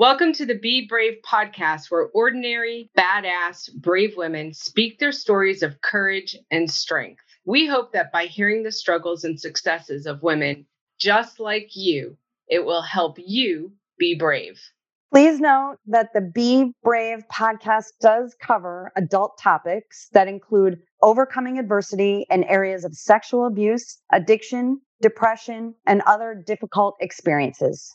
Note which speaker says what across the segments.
Speaker 1: Welcome to the Be Brave podcast, where ordinary, badass, brave women speak their stories of courage and strength. We hope that by hearing the struggles and successes of women just like you, it will help you be brave.
Speaker 2: Please note that the Be Brave podcast does cover adult topics that include overcoming adversity in areas of sexual abuse, addiction, depression, and other difficult experiences.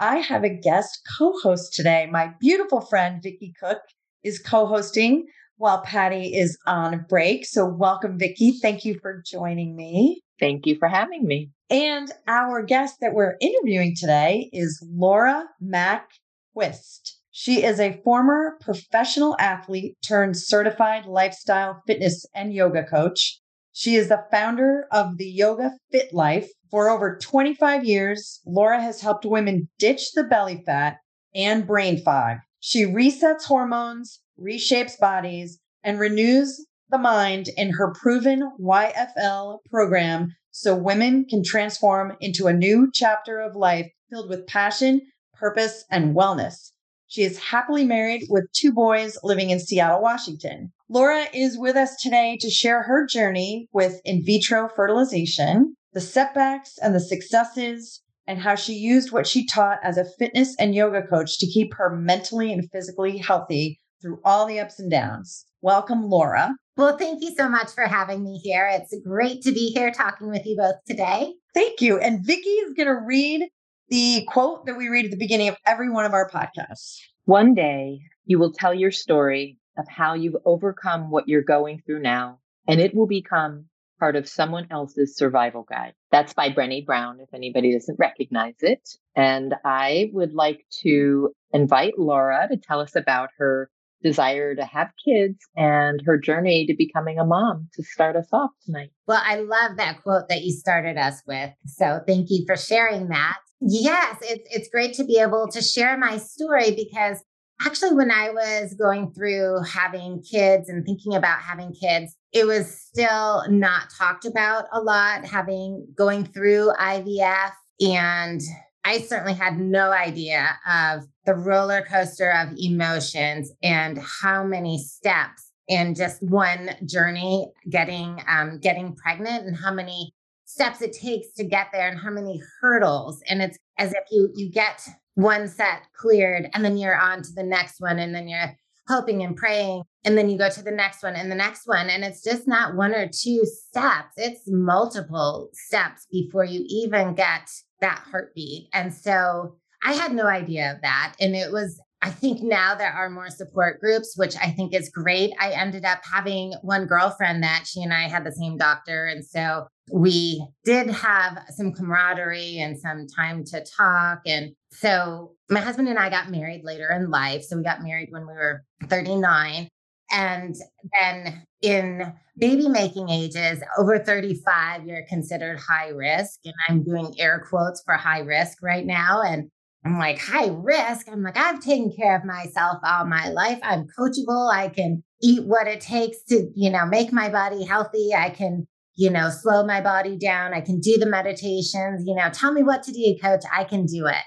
Speaker 2: I have a guest co host today. My beautiful friend, Vicki Cook, is co hosting while Patty is on break. So, welcome, Vicki. Thank you for joining me.
Speaker 3: Thank you for having me.
Speaker 2: And our guest that we're interviewing today is Laura Mak Quist. She is a former professional athlete turned certified lifestyle fitness and yoga coach. She is the founder of the Yoga Fit Life. For over 25 years, Laura has helped women ditch the belly fat and brain fog. She resets hormones, reshapes bodies, and renews the mind in her proven YFL program so women can transform into a new chapter of life filled with passion, purpose, and wellness. She is happily married with two boys living in Seattle, Washington. Laura is with us today to share her journey with in vitro fertilization, the setbacks and the successes, and how she used what she taught as a fitness and yoga coach to keep her mentally and physically healthy through all the ups and downs. Welcome, Laura.
Speaker 4: Well, thank you so much for having me here. It's great to be here talking with you both today.
Speaker 2: Thank you. And Vicki is going to read the quote that we read at the beginning of every one of our podcasts.
Speaker 3: One day you will tell your story of how you've overcome what you're going through now, and it will become part of someone else's survival guide. That's by Brené Brown, if anybody doesn't recognize it. And I would like to invite Laura to tell us about her desire to have kids and her journey to becoming a mom to start us off tonight.
Speaker 4: Well, I love that quote that you started us with. So thank you for sharing that. Yes, it's it's great to be able to share my story because actually when I was going through having kids and thinking about having kids, it was still not talked about a lot having going through IVF and I certainly had no idea of the roller coaster of emotions and how many steps in just one journey getting um, getting pregnant and how many steps it takes to get there and how many hurdles. And it's as if you you get one set cleared and then you're on to the next one and then you're hoping and praying and then you go to the next one and the next one and it's just not one or two steps it's multiple steps before you even get that heartbeat and so i had no idea of that and it was I think now there are more support groups, which I think is great. I ended up having one girlfriend that she and I had the same doctor. And so we did have some camaraderie and some time to talk. And so my husband and I got married later in life. So we got married when we were 39. And then in baby making ages, over 35, you're considered high risk. And I'm doing air quotes for high risk right now. And I'm like, high risk. I'm like, I've taken care of myself all my life. I'm coachable. I can eat what it takes to, you know, make my body healthy. I can, you know, slow my body down. I can do the meditations, you know, tell me what to do, coach. I can do it.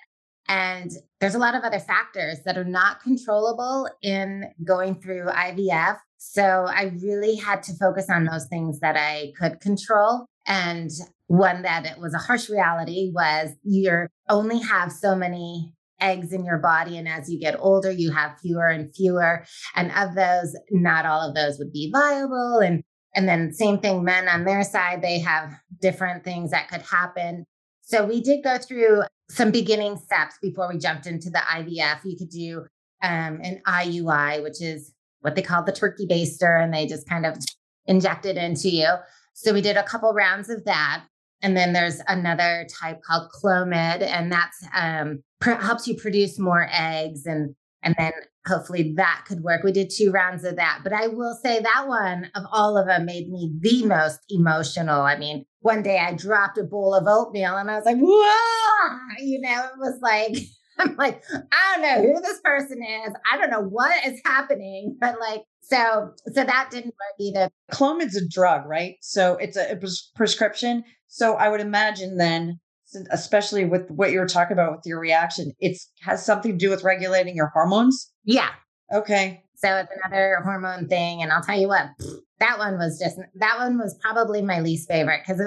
Speaker 4: And there's a lot of other factors that are not controllable in going through IVF. So I really had to focus on those things that I could control. And one that it was a harsh reality was you only have so many eggs in your body. And as you get older, you have fewer and fewer. And of those, not all of those would be viable. And and then same thing, men on their side, they have different things that could happen. So we did go through some beginning steps before we jumped into the IVF. You could do um, an IUI, which is what they call the turkey baster, and they just kind of inject it into you. So we did a couple rounds of that. And then there's another type called Clomid, and that's um, pr- helps you produce more eggs and and then hopefully that could work. We did two rounds of that, but I will say that one of all of them made me the most emotional. I mean, one day I dropped a bowl of oatmeal and I was like, whoa, you know, it was like, I'm like, I don't know who this person is. I don't know what is happening, but like, so, so that didn't work either.
Speaker 2: Clomid's a drug, right? So it's a, a prescription. So I would imagine then especially with what you were talking about with your reaction, it has something to do with regulating your hormones.
Speaker 4: Yeah.
Speaker 2: Okay.
Speaker 4: So it's another hormone thing. And I'll tell you what, that one was just, that one was probably my least favorite because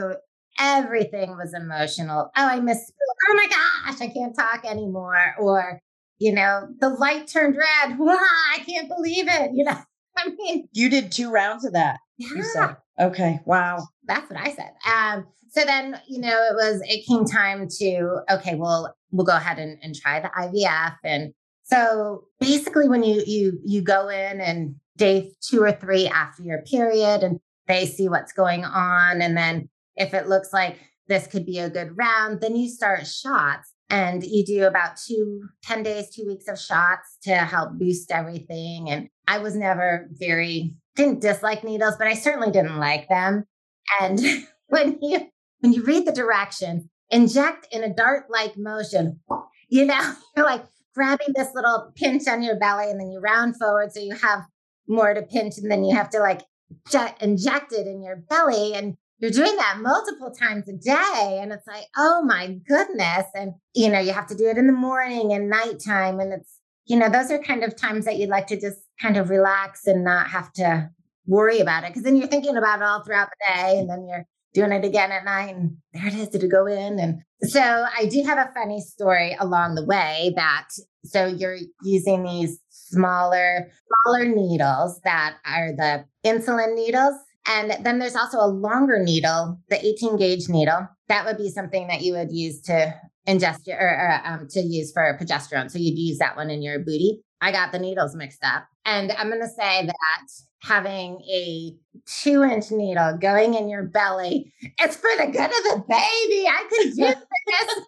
Speaker 4: everything was emotional. Oh, I miss, oh my gosh, I can't talk anymore. Or, you know, the light turned red. Wow, I can't believe it. You know, I mean,
Speaker 2: you did two rounds of that.
Speaker 4: Yeah.
Speaker 2: Okay. Wow.
Speaker 4: That's what I said. Um, so then, you know, it was, it came time to, okay, well, we'll go ahead and, and try the IVF. And so basically when you, you, you go in and day two or three after your period and they see what's going on. And then if it looks like this could be a good round, then you start shots and you do about two, 10 days, two weeks of shots to help boost everything. And I was never very, didn't dislike needles, but I certainly didn't like them. And when you when you read the directions, inject in a dart-like motion. You know, you're like grabbing this little pinch on your belly, and then you round forward so you have more to pinch, and then you have to like jet, inject it in your belly, and you're doing that multiple times a day, and it's like, oh my goodness! And you know, you have to do it in the morning and nighttime, and it's you know, those are kind of times that you'd like to just kind of relax and not have to worry about it because then you're thinking about it all throughout the day and then you're doing it again at nine. there it is did it go in? And so i do have a funny story along the way that so you're using these smaller smaller needles that are the insulin needles and then there's also a longer needle the 18 gauge needle. That would be something that you would use to ingest your, or, or um, to use for progesterone. So you'd use that one in your booty i got the needles mixed up and i'm going to say that having a two inch needle going in your belly. It's for the good of the baby. I could do this.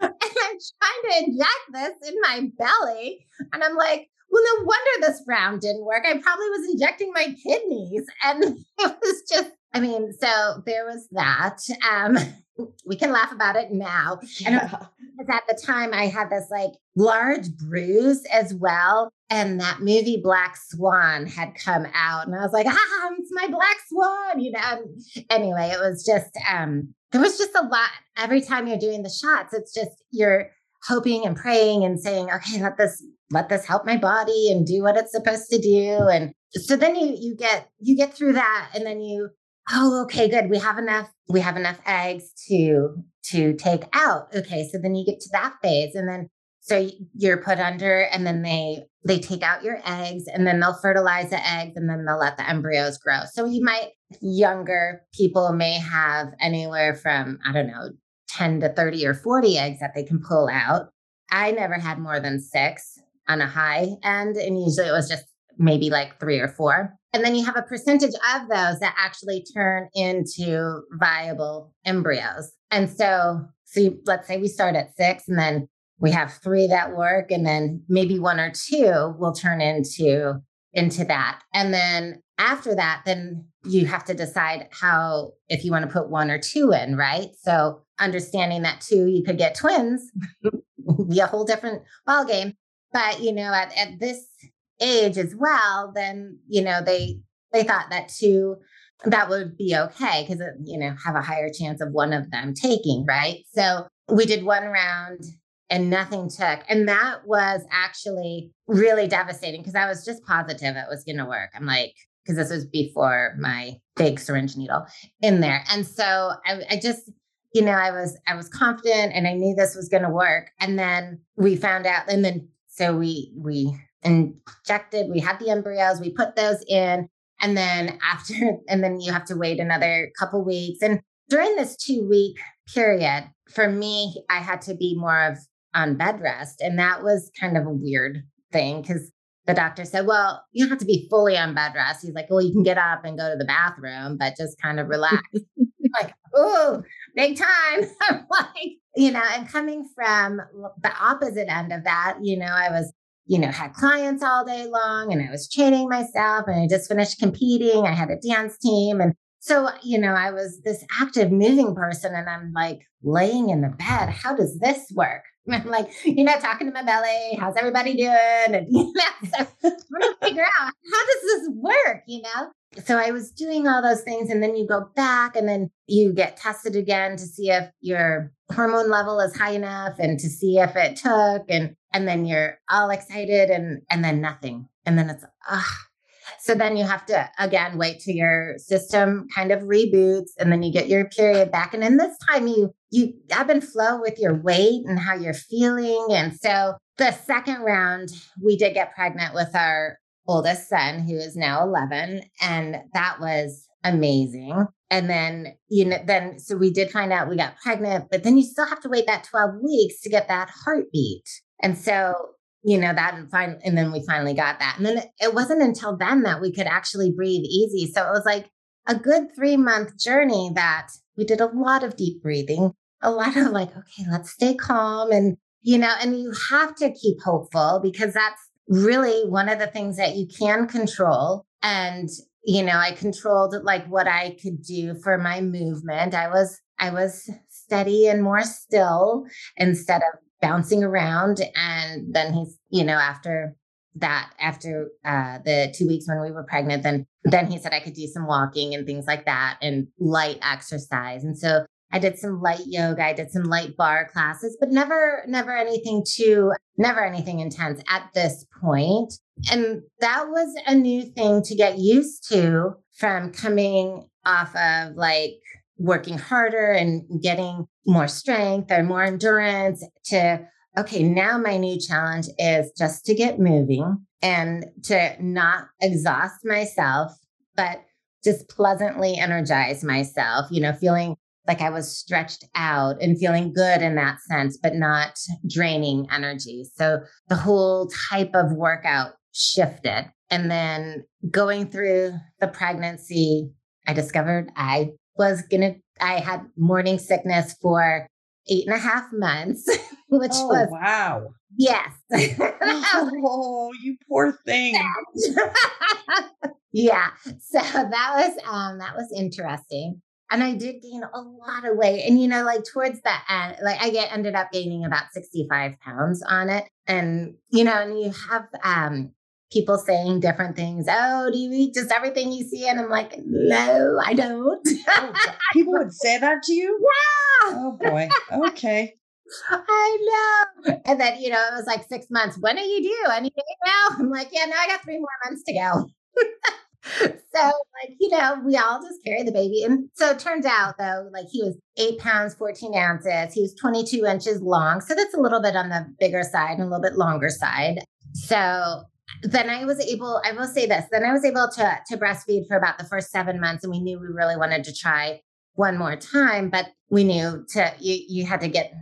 Speaker 4: and I'm trying to inject this in my belly. And I'm like, well, no wonder this round didn't work. I probably was injecting my kidneys. And it was just, I mean, so there was that. Um, we can laugh about it now. Yeah. And at the time, I had this like large bruise as well. And that movie Black Swan had come out, and I was like, ah, it's my Black Swan, you know. And Anyway, it was just um, there was just a lot. Every time you're doing the shots, it's just you're hoping and praying and saying, okay, let this let this help my body and do what it's supposed to do. And so then you you get you get through that, and then you oh okay good. We have enough we have enough eggs to to take out. Okay so then you get to that phase and then so you're put under and then they they take out your eggs and then they'll fertilize the eggs and then they'll let the embryos grow. So you might younger people may have anywhere from i don't know 10 to 30 or 40 eggs that they can pull out. I never had more than six on a high end and usually it was just maybe like three or four and then you have a percentage of those that actually turn into viable embryos. And so, so you, let's say we start at six and then we have three that work and then maybe one or two will turn into into that. And then after that, then you have to decide how if you want to put one or two in, right? So understanding that two, you could get twins, be a whole different ball game. But you know, at, at this age as well, then you know they they thought that too that would be okay because you know have a higher chance of one of them taking right. So we did one round and nothing took, and that was actually really devastating because I was just positive it was going to work. I'm like because this was before my big syringe needle in there, and so I, I just you know i was i was confident and i knew this was going to work and then we found out and then so we we injected. We had the embryos, we put those in. And then after, and then you have to wait another couple weeks. And during this two week period, for me, I had to be more of on bed rest. And that was kind of a weird thing because the doctor said, Well, you don't have to be fully on bed rest. He's like, Well, you can get up and go to the bathroom, but just kind of relax. like, oh, big time. I'm like, you know, and coming from the opposite end of that, you know, I was, you know, had clients all day long and I was training myself and I just finished competing. I had a dance team. And so, you know, I was this active moving person and I'm like laying in the bed. How does this work? I'm like, you know, talking to my belly, how's everybody doing? And, you know, so I'm trying to figure out how does this work, you know? So I was doing all those things. And then you go back and then you get tested again to see if your hormone level is high enough and to see if it took. And, and then you're all excited and, and then nothing. And then it's, ah, so then you have to again wait till your system kind of reboots and then you get your period back. And in this time you you ebb and flow with your weight and how you're feeling. And so the second round, we did get pregnant with our oldest son, who is now 11. And that was amazing. And then, you know, then so we did find out we got pregnant, but then you still have to wait that 12 weeks to get that heartbeat. And so you know that and fine and then we finally got that and then it wasn't until then that we could actually breathe easy so it was like a good three month journey that we did a lot of deep breathing a lot of like okay let's stay calm and you know and you have to keep hopeful because that's really one of the things that you can control and you know i controlled like what i could do for my movement i was i was steady and more still instead of bouncing around. And then he's, you know, after that, after uh, the two weeks when we were pregnant, then then he said I could do some walking and things like that and light exercise. And so I did some light yoga, I did some light bar classes, but never, never anything too, never anything intense at this point. And that was a new thing to get used to from coming off of like working harder and getting more strength or more endurance to okay now my new challenge is just to get moving and to not exhaust myself but just pleasantly energize myself you know feeling like i was stretched out and feeling good in that sense but not draining energy so the whole type of workout shifted and then going through the pregnancy i discovered i was gonna I had morning sickness for eight and a half months, which
Speaker 2: oh,
Speaker 4: was
Speaker 2: wow.
Speaker 4: Yes.
Speaker 2: oh, you poor thing.
Speaker 4: yeah. So that was um that was interesting. And I did gain a lot of weight. And you know, like towards the end, like I get ended up gaining about 65 pounds on it. And you know, and you have um people saying different things. Oh, do you eat just everything you see? And I'm like, no, I don't.
Speaker 2: oh, people would say that to you?
Speaker 4: Yeah.
Speaker 2: Oh boy. Okay.
Speaker 4: I know. And then, you know, it was like six months. When do you do? Any day now? I'm like, yeah, no, I got three more months to go. so, like, you know, we all just carry the baby. And so it turns out, though, like he was eight pounds, 14 ounces. He was 22 inches long. So that's a little bit on the bigger side and a little bit longer side. So then I was able, I will say this, then I was able to, to breastfeed for about the first seven months. And we knew we really wanted to try one more time, but we knew to, you, you had to get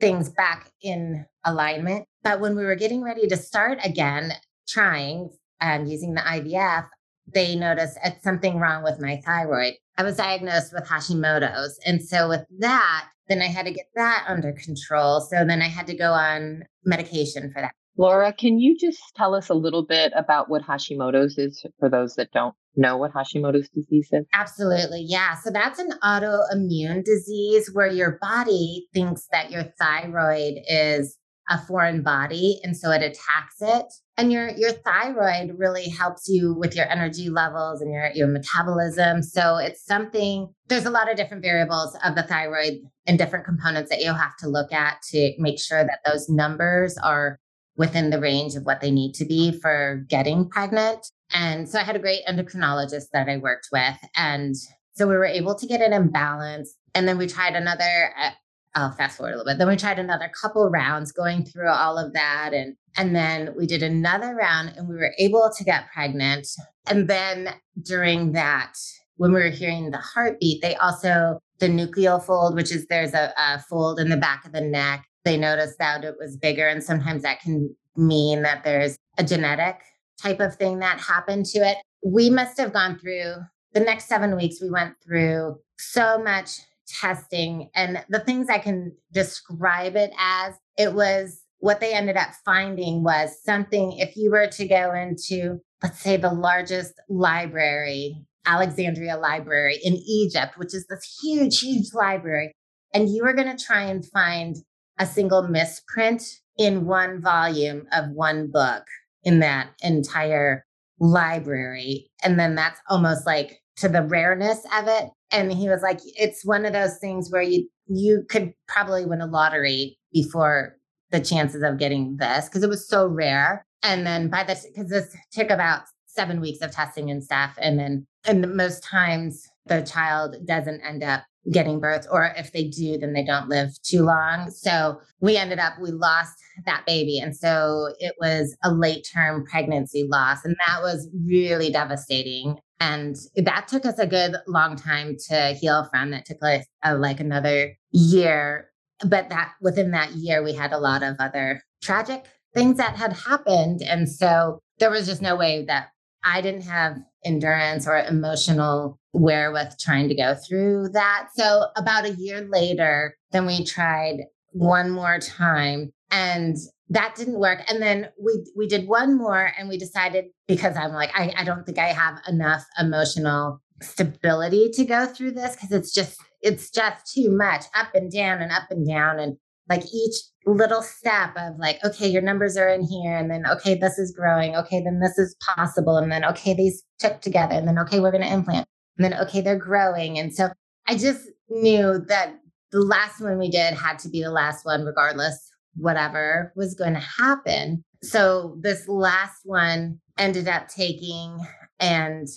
Speaker 4: things back in alignment. But when we were getting ready to start again, trying and using the IVF, they noticed it's something wrong with my thyroid. I was diagnosed with Hashimoto's. And so with that, then I had to get that under control. So then I had to go on medication for that.
Speaker 3: Laura, can you just tell us a little bit about what Hashimoto's is for those that don't know what Hashimoto's disease is?
Speaker 4: Absolutely. Yeah. So that's an autoimmune disease where your body thinks that your thyroid is a foreign body and so it attacks it and your your thyroid really helps you with your energy levels and your your metabolism so it's something there's a lot of different variables of the thyroid and different components that you'll have to look at to make sure that those numbers are within the range of what they need to be for getting pregnant. And so I had a great endocrinologist that I worked with. And so we were able to get it in balance. And then we tried another, uh, I'll fast forward a little bit. Then we tried another couple rounds going through all of that. And, and then we did another round and we were able to get pregnant. And then during that, when we were hearing the heartbeat, they also, the nuchal fold, which is there's a, a fold in the back of the neck they noticed that it was bigger. And sometimes that can mean that there's a genetic type of thing that happened to it. We must have gone through the next seven weeks, we went through so much testing. And the things I can describe it as, it was what they ended up finding was something, if you were to go into, let's say, the largest library, Alexandria Library in Egypt, which is this huge, huge library, and you were going to try and find a single misprint in one volume of one book in that entire library. And then that's almost like to the rareness of it. And he was like, it's one of those things where you you could probably win a lottery before the chances of getting this because it was so rare. And then by this, because this took about seven weeks of testing and stuff. And then, and most times the child doesn't end up getting birth, or if they do, then they don't live too long. So we ended up, we lost that baby. And so it was a late term pregnancy loss. And that was really devastating. And that took us a good long time to heal from. That took like, uh, like another year. But that within that year, we had a lot of other tragic things that had happened. And so there was just no way that I didn't have endurance or emotional wherewith trying to go through that. So about a year later, then we tried one more time and that didn't work. And then we we did one more and we decided because I'm like, I, I don't think I have enough emotional stability to go through this because it's just it's just too much up and down and up and down and like each little step of like, okay, your numbers are in here. And then, okay, this is growing. Okay, then this is possible. And then, okay, these took together. And then, okay, we're going to implant. And then, okay, they're growing. And so I just knew that the last one we did had to be the last one, regardless whatever was going to happen. So this last one ended up taking and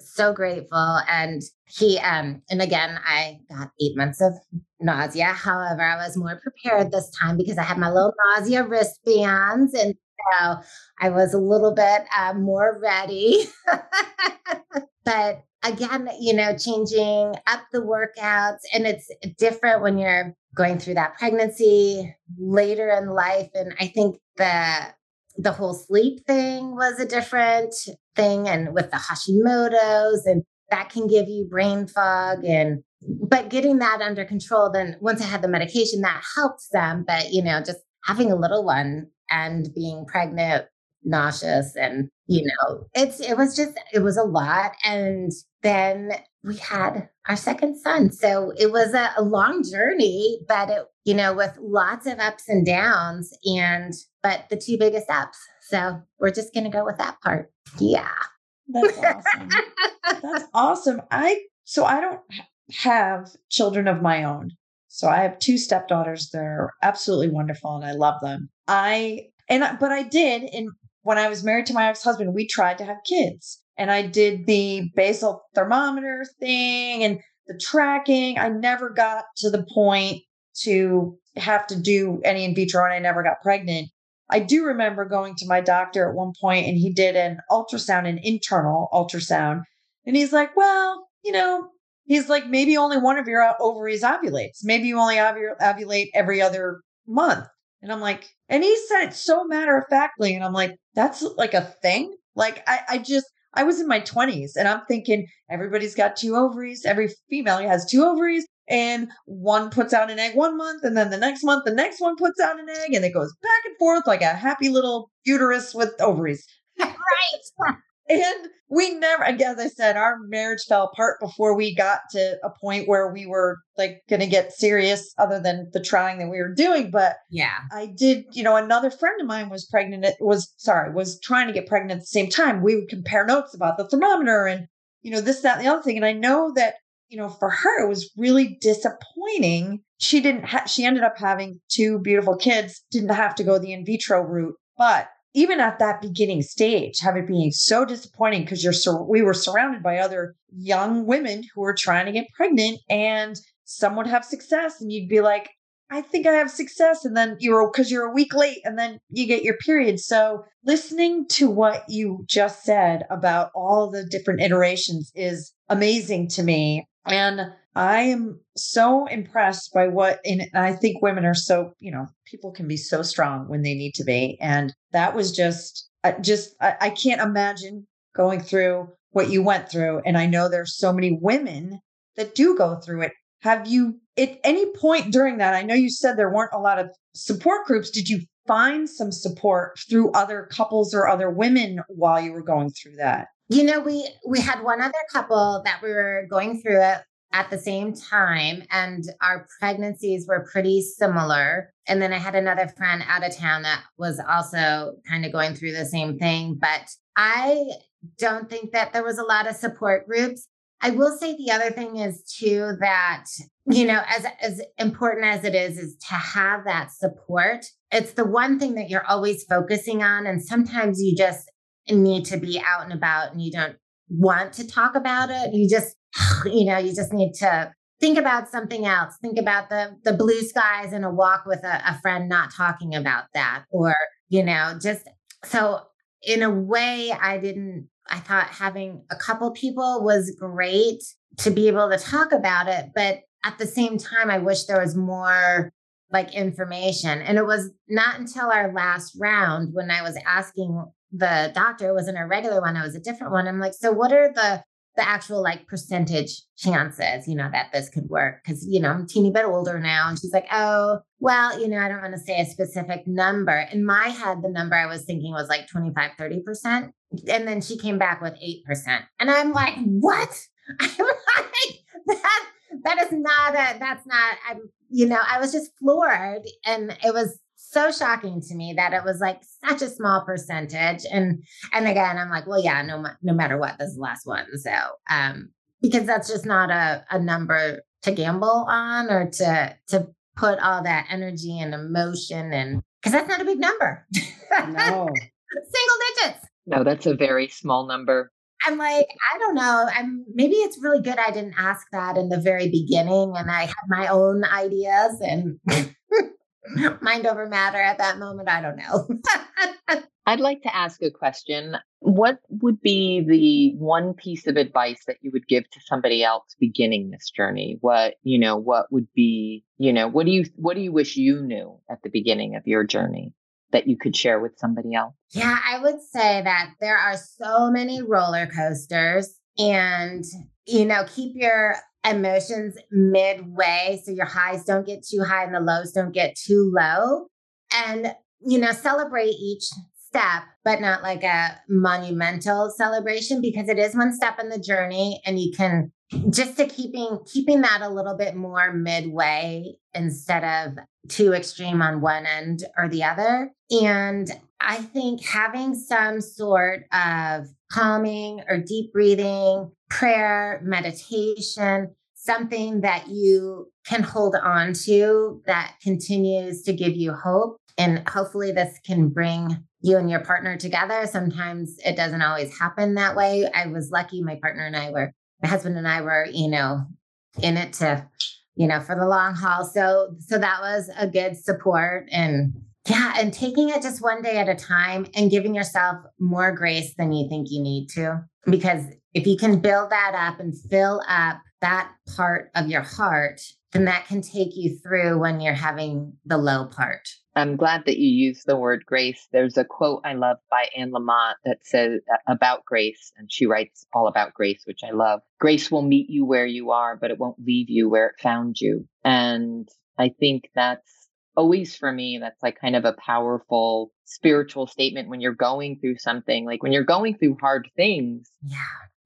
Speaker 4: so grateful. And he, um, and again, I got eight months of nausea. However, I was more prepared this time because I had my little nausea wristbands. And so I was a little bit uh, more ready. but again, you know, changing up the workouts. And it's different when you're going through that pregnancy later in life. And I think the the whole sleep thing was a different thing and with the Hashimoto's and that can give you brain fog and but getting that under control then once I had the medication that helped them but you know just having a little one and being pregnant nauseous and you know it's it was just it was a lot and then we had our second son. So it was a, a long journey but it you know with lots of ups and downs and but the two biggest ups. So we're just going to go with that part. Yeah.
Speaker 2: That's awesome. That's awesome. I so i don't have children of my own. So i have two stepdaughters they're absolutely wonderful and i love them. I and but i did in when I was married to my ex husband, we tried to have kids. And I did the basal thermometer thing and the tracking. I never got to the point to have to do any in vitro and I never got pregnant. I do remember going to my doctor at one point and he did an ultrasound, an internal ultrasound. And he's like, well, you know, he's like, maybe only one of your ovaries ovulates. Maybe you only ovulate every other month. And I'm like, and he said it so matter of factly. And I'm like, that's like a thing. Like, I, I just, I was in my 20s and I'm thinking everybody's got two ovaries. Every female has two ovaries and one puts out an egg one month and then the next month, the next one puts out an egg and it goes back and forth like a happy little uterus with ovaries.
Speaker 4: right.
Speaker 2: And we never, as I said, our marriage fell apart before we got to a point where we were like going to get serious, other than the trying that we were doing. But
Speaker 4: yeah,
Speaker 2: I did, you know, another friend of mine was pregnant, It was sorry, was trying to get pregnant at the same time. We would compare notes about the thermometer and, you know, this, that, and the other thing. And I know that, you know, for her, it was really disappointing. She didn't, ha- she ended up having two beautiful kids, didn't have to go the in vitro route. But even at that beginning stage, have it being so disappointing because you're sur- we were surrounded by other young women who were trying to get pregnant, and some would have success, and you'd be like, I think I have success, and then you're because you're a week late, and then you get your period. So listening to what you just said about all the different iterations is amazing to me, and I am so impressed by what, and I think women are so, you know, people can be so strong when they need to be. And that was just, just, I can't imagine going through what you went through. And I know there's so many women that do go through it, have you at any point during that? I know you said there weren't a lot of support groups. Did you find some support through other couples or other women while you were going through that?
Speaker 4: You know, we we had one other couple that we were going through it at the same time and our pregnancies were pretty similar. And then i had another friend out of town that was also kind of going through the same thing but i don't think that there was a lot of support groups. I will say the other thing is too that you know as as important as it is is to have that support. It's the one thing that you're always focusing on and sometimes you just need to be out and about and you don't want to talk about it you just you know, you just need to think about something else. Think about the the blue skies and a walk with a, a friend not talking about that. Or, you know, just so in a way I didn't I thought having a couple people was great to be able to talk about it, but at the same time I wish there was more like information. And it was not until our last round when I was asking the doctor, wasn't a regular one, it was a different one. I'm like, so what are the the actual like percentage chances, you know, that this could work. Cause, you know, I'm teeny bit older now. And she's like, oh, well, you know, I don't want to say a specific number. In my head, the number I was thinking was like 25, 30%. And then she came back with 8%. And I'm like, what? I'm like, that, that is not a, that's not, I'm, you know, I was just floored. And it was so shocking to me that it was like such a small percentage. And and again, I'm like, well, yeah, no, no matter what, this is the last one. So um, because that's just not a, a number to gamble on or to to put all that energy and emotion and because that's not a big number. No. Single digits.
Speaker 3: No, that's a very small number.
Speaker 4: I'm like, I don't know. I'm maybe it's really good I didn't ask that in the very beginning and I had my own ideas and mind over matter at that moment. I don't know.
Speaker 3: I'd like to ask a question. What would be the one piece of advice that you would give to somebody else beginning this journey? What, you know, what would be, you know, what do you what do you wish you knew at the beginning of your journey that you could share with somebody else?
Speaker 4: Yeah, I would say that there are so many roller coasters and you know, keep your emotions midway so your highs don't get too high and the lows don't get too low. And you know celebrate each step but not like a monumental celebration because it is one step in the journey and you can just to keeping keeping that a little bit more midway instead of too extreme on one end or the other and i think having some sort of calming or deep breathing prayer, meditation, something that you can hold on to that continues to give you hope. And hopefully, this can bring you and your partner together. Sometimes it doesn't always happen that way. I was lucky, my partner and I were, my husband and I were, you know, in it to, you know, for the long haul. So, so that was a good support. And yeah, and taking it just one day at a time and giving yourself more grace than you think you need to. Because if you can build that up and fill up that part of your heart, then that can take you through when you're having the low part.
Speaker 3: I'm glad that you used the word grace. There's a quote I love by Anne Lamott that says uh, about grace, and she writes all about grace, which I love. Grace will meet you where you are, but it won't leave you where it found you. And I think that's always for me, that's like kind of a powerful spiritual statement when you're going through something. Like when you're going through hard things,
Speaker 4: yeah,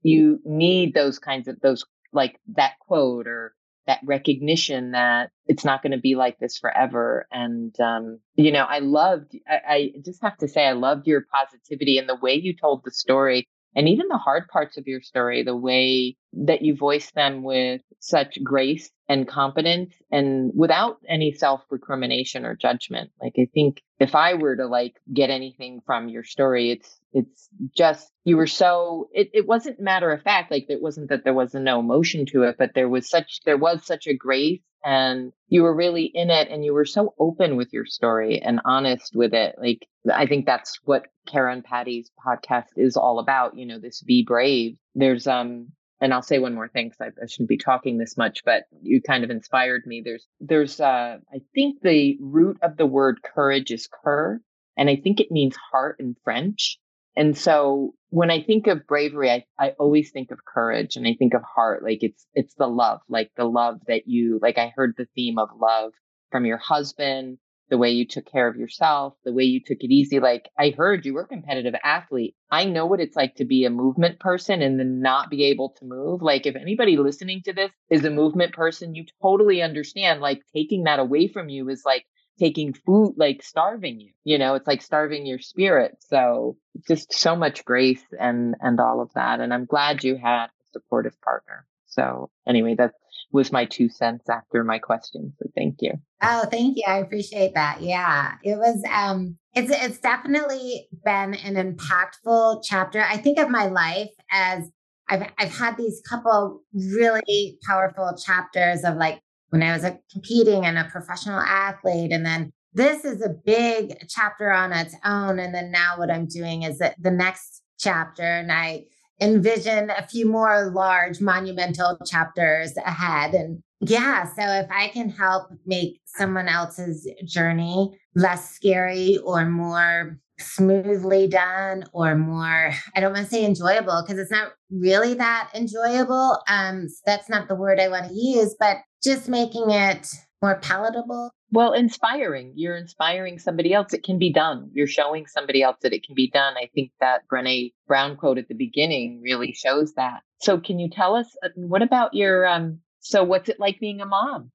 Speaker 3: you need those kinds of those like that quote or that recognition that it's not going to be like this forever. And, um, you know, I loved, I, I, just have to say, I loved your positivity and the way you told the story and even the hard parts of your story, the way that you voice them with such grace and competence and without any self recrimination or judgment. Like, I think if I were to like get anything from your story, it's, it's just, you were so, it, it wasn't matter of fact. Like, it wasn't that there was no emotion to it, but there was such, there was such a grace and you were really in it and you were so open with your story and honest with it. Like, I think that's what Karen Patty's podcast is all about. You know, this be brave. There's, um, and I'll say one more thing because I, I, shouldn't be talking this much, but you kind of inspired me. There's, there's, uh, I think the root of the word courage is cur, and I think it means heart in French. And so when I think of bravery, I, I always think of courage and I think of heart. Like it's it's the love, like the love that you like I heard the theme of love from your husband, the way you took care of yourself, the way you took it easy. Like I heard you were a competitive athlete. I know what it's like to be a movement person and then not be able to move. Like if anybody listening to this is a movement person, you totally understand like taking that away from you is like taking food like starving you you know it's like starving your spirit so just so much grace and and all of that and i'm glad you had a supportive partner so anyway that was my two cents after my question so thank you.
Speaker 4: Oh thank you i appreciate that yeah it was um it's it's definitely been an impactful chapter i think of my life as I've, I've had these couple really powerful chapters of like when I was a competing and a professional athlete. And then this is a big chapter on its own. And then now what I'm doing is that the next chapter, and I envision a few more large monumental chapters ahead. And yeah, so if I can help make someone else's journey less scary or more smoothly done or more i don't want to say enjoyable because it's not really that enjoyable um that's not the word i want to use but just making it more palatable.
Speaker 3: Well, inspiring. You're inspiring somebody else. It can be done. You're showing somebody else that it can be done. I think that Brene Brown quote at the beginning really shows that. So, can you tell us uh, what about your? um So, what's it like being a mom?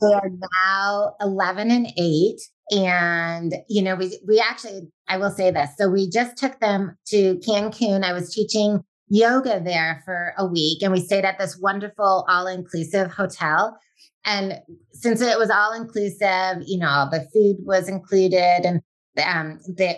Speaker 4: they are now 11 and 8 and you know we we actually i will say this so we just took them to cancun i was teaching yoga there for a week and we stayed at this wonderful all inclusive hotel. And since it was all inclusive, you know, the food was included and um, the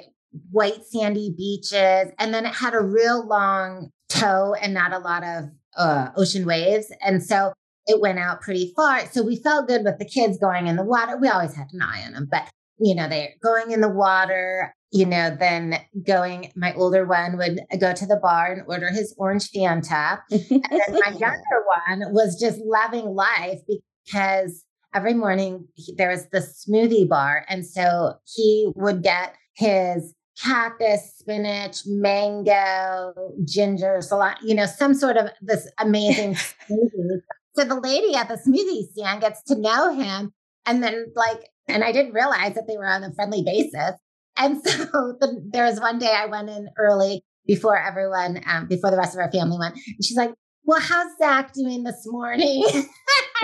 Speaker 4: white sandy beaches. And then it had a real long toe and not a lot of uh, ocean waves. And so it went out pretty far. So we felt good with the kids going in the water. We always had an eye on them, but you know, they're going in the water you know, then going, my older one would go to the bar and order his orange Fanta. and then my younger one was just loving life because every morning he, there was the smoothie bar. And so he would get his cactus, spinach, mango, ginger, salad, you know, some sort of this amazing smoothie. So the lady at the smoothie stand gets to know him. And then, like, and I didn't realize that they were on a friendly basis. And so the, there was one day I went in early before everyone, um, before the rest of our family went. And she's like, Well, how's Zach doing this morning?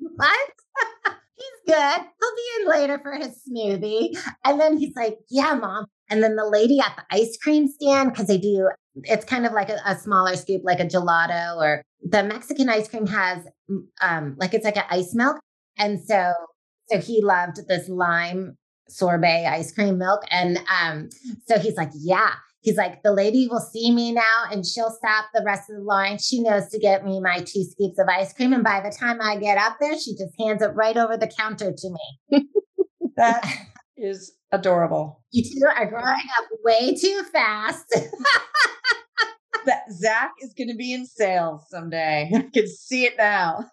Speaker 4: what? he's good. He'll be in later for his smoothie. And then he's like, Yeah, mom. And then the lady at the ice cream stand, because they do, it's kind of like a, a, smaller scoop, like a gelato, or the Mexican ice cream has, um, like it's like an ice milk. And so, so he loved this lime sorbet ice cream milk. And um, so he's like, yeah. He's like, the lady will see me now and she'll stop the rest of the line. She knows to get me my two scoops of ice cream. And by the time I get up there, she just hands it right over the counter to me.
Speaker 2: that is adorable.
Speaker 4: You two are growing up way too fast.
Speaker 2: that Zach is going to be in sales someday. I can see it now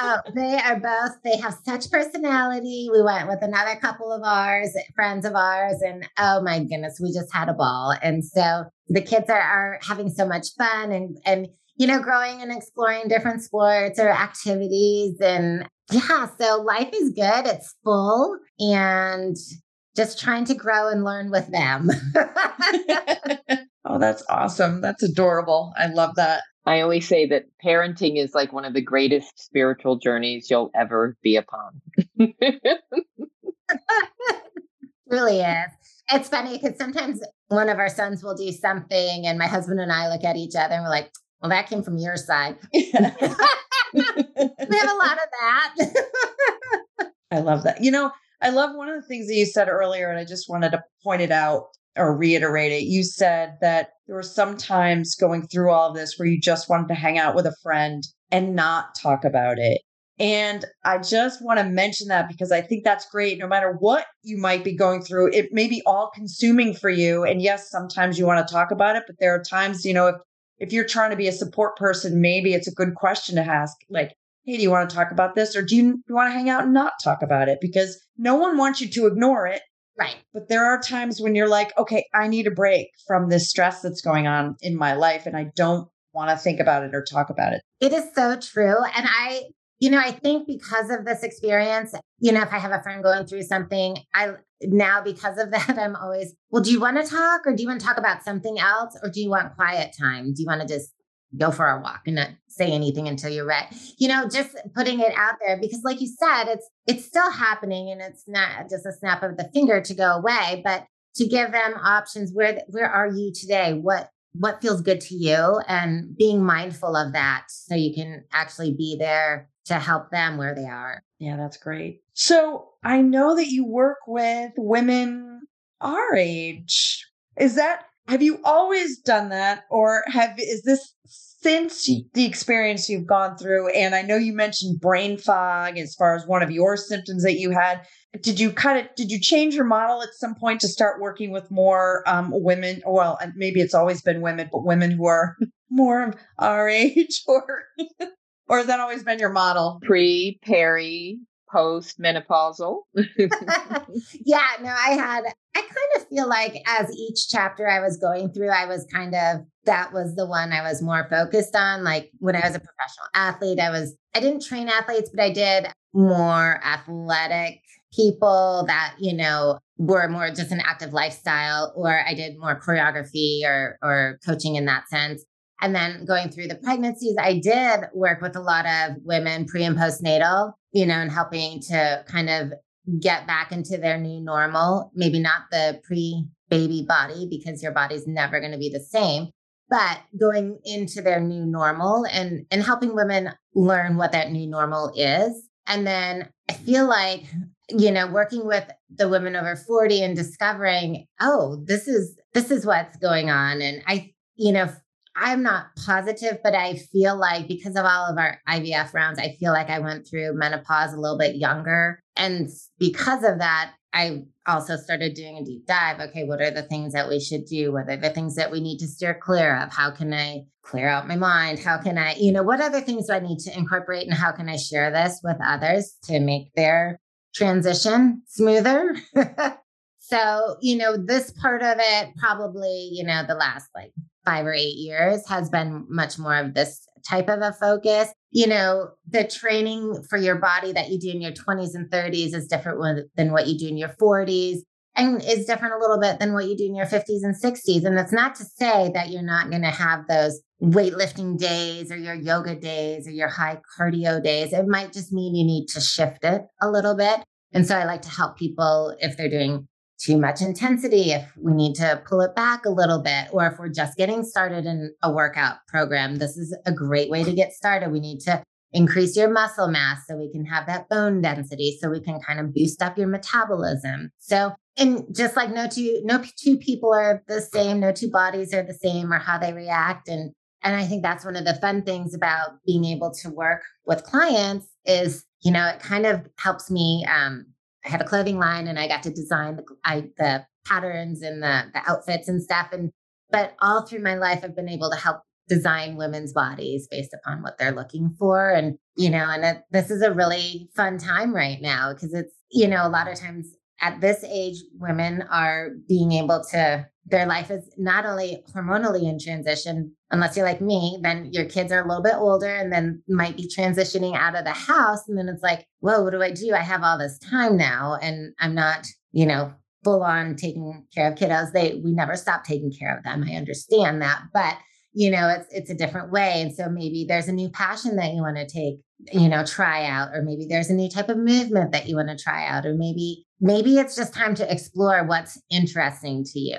Speaker 4: oh, they are both, they have such personality. We went with another couple of ours, friends of ours, and oh my goodness, we just had a ball. And so the kids are, are having so much fun and, and, you know, growing and exploring different sports or activities. And yeah, so life is good. It's full and just trying to grow and learn with them.
Speaker 2: oh, that's awesome. That's adorable. I love that.
Speaker 3: I always say that parenting is like one of the greatest spiritual journeys you'll ever be upon.
Speaker 4: really is. It's funny because sometimes one of our sons will do something, and my husband and I look at each other and we're like, well, that came from your side. we have a lot of that.
Speaker 2: I love that. You know, I love one of the things that you said earlier, and I just wanted to point it out or reiterate it. You said that there were some times going through all of this where you just wanted to hang out with a friend and not talk about it. And I just want to mention that because I think that's great. No matter what you might be going through, it may be all consuming for you. And yes, sometimes you want to talk about it, but there are times, you know, if if you're trying to be a support person, maybe it's a good question to ask, like, hey, do you want to talk about this? Or do you, do you want to hang out and not talk about it? Because no one wants you to ignore it
Speaker 4: Right.
Speaker 2: But there are times when you're like, okay, I need a break from this stress that's going on in my life and I don't want to think about it or talk about it.
Speaker 4: It is so true. And I, you know, I think because of this experience, you know, if I have a friend going through something, I now because of that, I'm always, well, do you want to talk or do you want to talk about something else or do you want quiet time? Do you want to just go for a walk and not say anything until you're ready? You know, just putting it out there because like you said, it's it's still happening and it's not just a snap of the finger to go away, but to give them options where where are you today? What what feels good to you and being mindful of that so you can actually be there to help them where they are.
Speaker 2: Yeah, that's great. So I know that you work with women our age. Is that have you always done that or have is this since the experience you've gone through and I know you mentioned brain fog as far as one of your symptoms that you had did you kind of did you change your model at some point to start working with more um, women well maybe it's always been women but women who are more of our age or or has that always been your model?
Speaker 3: Pre, peri, post menopausal.
Speaker 4: yeah, no, I had, I kind of feel like as each chapter I was going through, I was kind of, that was the one I was more focused on. Like when I was a professional athlete, I was, I didn't train athletes, but I did more athletic people that, you know, were more just an active lifestyle, or I did more choreography or, or coaching in that sense. And then going through the pregnancies, I did work with a lot of women pre and postnatal, you know, and helping to kind of get back into their new normal. Maybe not the pre baby body because your body's never going to be the same, but going into their new normal and, and helping women learn what that new normal is. And then I feel like, you know, working with the women over 40 and discovering, oh, this is, this is what's going on. And I, you know, I'm not positive, but I feel like because of all of our IVF rounds, I feel like I went through menopause a little bit younger. And because of that, I also started doing a deep dive. Okay, what are the things that we should do? What are the things that we need to steer clear of? How can I clear out my mind? How can I, you know, what other things do I need to incorporate and how can I share this with others to make their transition smoother? so, you know, this part of it probably, you know, the last like five or eight years has been much more of this type of a focus. You know, the training for your body that you do in your 20s and 30s is different than what you do in your 40s and is different a little bit than what you do in your 50s and 60s. And that's not to say that you're not going to have those weightlifting days or your yoga days or your high cardio days. It might just mean you need to shift it a little bit. And so I like to help people if they're doing too much intensity, if we need to pull it back a little bit, or if we're just getting started in a workout program, this is a great way to get started. We need to increase your muscle mass so we can have that bone density, so we can kind of boost up your metabolism. So, and just like no two no two people are the same, no two bodies are the same, or how they react, and and I think that's one of the fun things about being able to work with clients is, you know, it kind of helps me um, I had a clothing line and I got to design the, I, the patterns and the, the outfits and stuff. And, but all through my life, I've been able to help design women's bodies based upon what they're looking for. And, you know, and it, this is a really fun time right now because it's, you know, a lot of times at this age, women are being able to, their life is not only hormonally in transition, unless you're like me, then your kids are a little bit older and then might be transitioning out of the house. And then it's like, whoa, what do I do? I have all this time now and I'm not, you know, full on taking care of kiddos. They, we never stop taking care of them. I understand that. But you know it's it's a different way and so maybe there's a new passion that you want to take you know try out or maybe there's a new type of movement that you want to try out or maybe maybe it's just time to explore what's interesting to you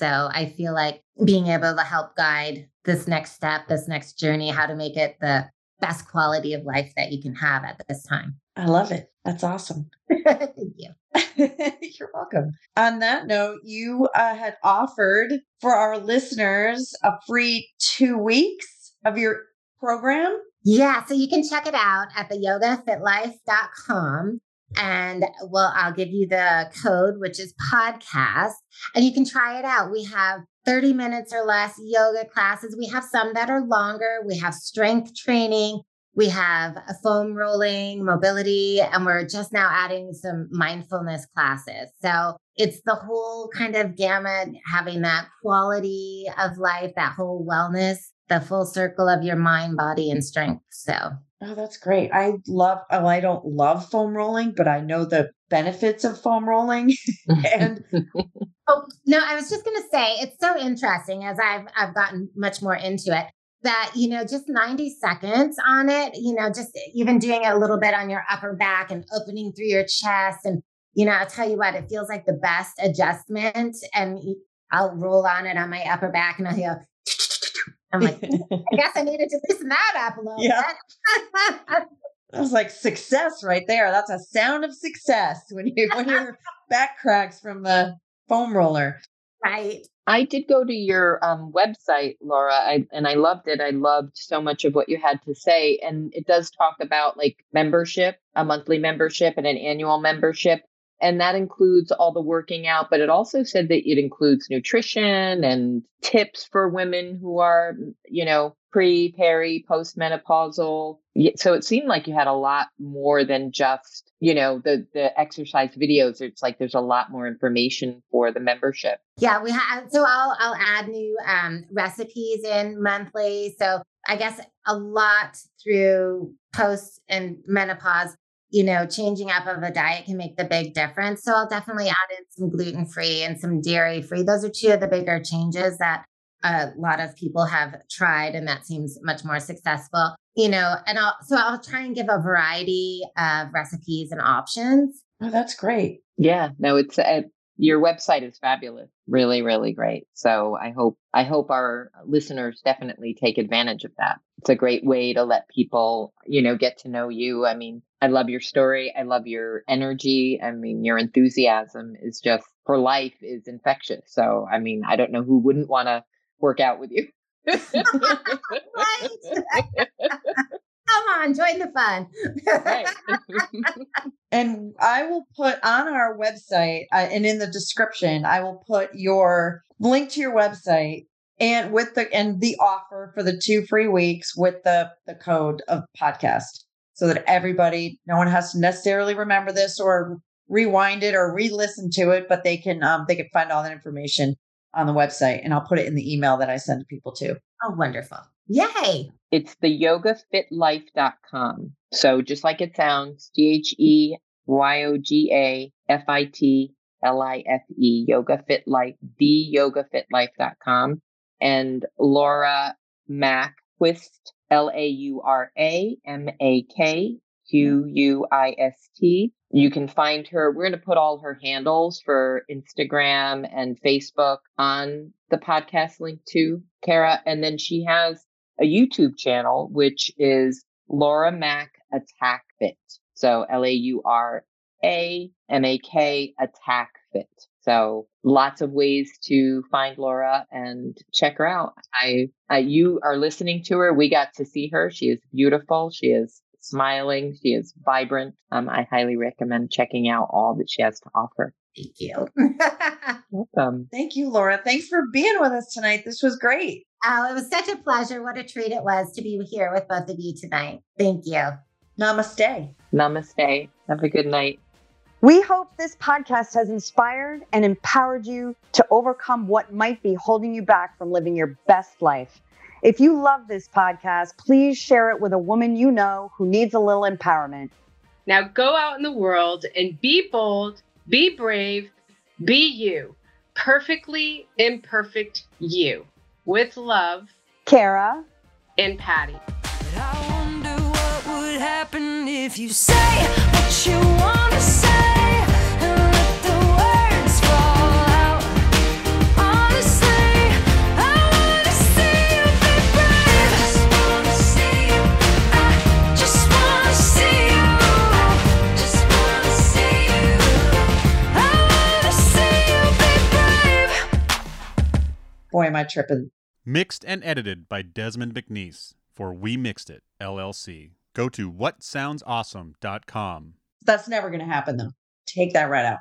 Speaker 4: so i feel like being able to help guide this next step this next journey how to make it the best quality of life that you can have at this time
Speaker 2: i love it that's awesome
Speaker 4: thank you
Speaker 2: You're welcome. On that note, you uh, had offered for our listeners a free two weeks of your program.
Speaker 4: Yeah, so you can check it out at the yogafitlife.com. And well, I'll give you the code, which is podcast, and you can try it out. We have 30 minutes or less yoga classes. We have some that are longer. We have strength training. We have foam rolling, mobility, and we're just now adding some mindfulness classes. So it's the whole kind of gamut, having that quality of life, that whole wellness, the full circle of your mind, body, and strength. So
Speaker 2: Oh, that's great. I love, oh, I don't love foam rolling, but I know the benefits of foam rolling. and
Speaker 4: oh, no, I was just going to say it's so interesting as I've, I've gotten much more into it that, you know, just 90 seconds on it, you know, just even doing a little bit on your upper back and opening through your chest. And, you know, I'll tell you what, it feels like the best adjustment. And I'll roll on it on my upper back and I'll I'm like, I guess I needed to loosen that up a little yeah. bit.
Speaker 2: that was like success right there. That's a sound of success when you when your back cracks from the foam roller.
Speaker 4: Right.
Speaker 3: I did go to your um, website, Laura, I, and I loved it. I loved so much of what you had to say. And it does talk about like membership, a monthly membership and an annual membership. And that includes all the working out, but it also said that it includes nutrition and tips for women who are, you know, pre, peri, postmenopausal. So it seemed like you had a lot more than just, you know, the the exercise videos. It's like there's a lot more information for the membership.
Speaker 4: Yeah, we have. So I'll I'll add new um, recipes in monthly. So I guess a lot through post and menopause you know, changing up of a diet can make the big difference. So I'll definitely add in some gluten free and some dairy free. Those are two of the bigger changes that a lot of people have tried, and that seems much more successful. You know, and I'll so I'll try and give a variety of recipes and options.
Speaker 2: Oh, that's great.
Speaker 3: Yeah, no, it's uh, your website is fabulous really really great so i hope i hope our listeners definitely take advantage of that it's a great way to let people you know get to know you i mean i love your story. I love your energy. I mean your enthusiasm is just for life is infectious. So i mean i don't know who wouldn't want to work out with you.
Speaker 4: Come on, join the fun.
Speaker 2: and I will put on our website uh, and in the description, I will put your link to your website and with the and the offer for the two free weeks with the the code of podcast so that everybody no one has to necessarily remember this or rewind it or re-listen to it but they can um they can find all that information on the website and I'll put it in the email that I send to people too.
Speaker 4: Oh wonderful. Yay.
Speaker 3: It's the yogafitlife.com. So just like it sounds, T H E Y O G A F I T L I F E, Yoga Fit Life, the yogafitlife.com. And Laura Mak Quist, L A U R A M A K Q U I S T. You can find her. We're going to put all her handles for Instagram and Facebook on the podcast link too, Kara. And then she has a YouTube channel, which is Laura Mak Attack Fit. So L A U R A M A K Attack Fit. So lots of ways to find Laura and check her out. I, I, you are listening to her. We got to see her. She is beautiful. She is smiling. She is vibrant. Um, I highly recommend checking out all that she has to offer.
Speaker 4: Thank you.
Speaker 3: Welcome.
Speaker 2: Thank you, Laura. Thanks for being with us tonight. This was great.
Speaker 4: Oh, it was such a pleasure. What a treat it was to be here with both of you tonight. Thank you.
Speaker 2: Namaste.
Speaker 3: Namaste. Have a good night.
Speaker 5: We hope this podcast has inspired and empowered you to overcome what might be holding you back from living your best life. If you love this podcast, please share it with a woman you know who needs a little empowerment.
Speaker 1: Now go out in the world and be bold, be brave, be you, perfectly imperfect you. With love,
Speaker 5: Kara
Speaker 1: and Patty.
Speaker 6: If you say what you want to say and let the words fall out. Honestly, I wanna see you be brave. Just wanna see you. I just wanna see you. Just wanna see you. I wanna see you be brave.
Speaker 2: Boy, am I tripping.
Speaker 7: Mixed and edited by Desmond McNeese for We Mixed It, LLC. Go to whatsoundsawesome.com.
Speaker 2: That's never going to happen, though. Take that right out.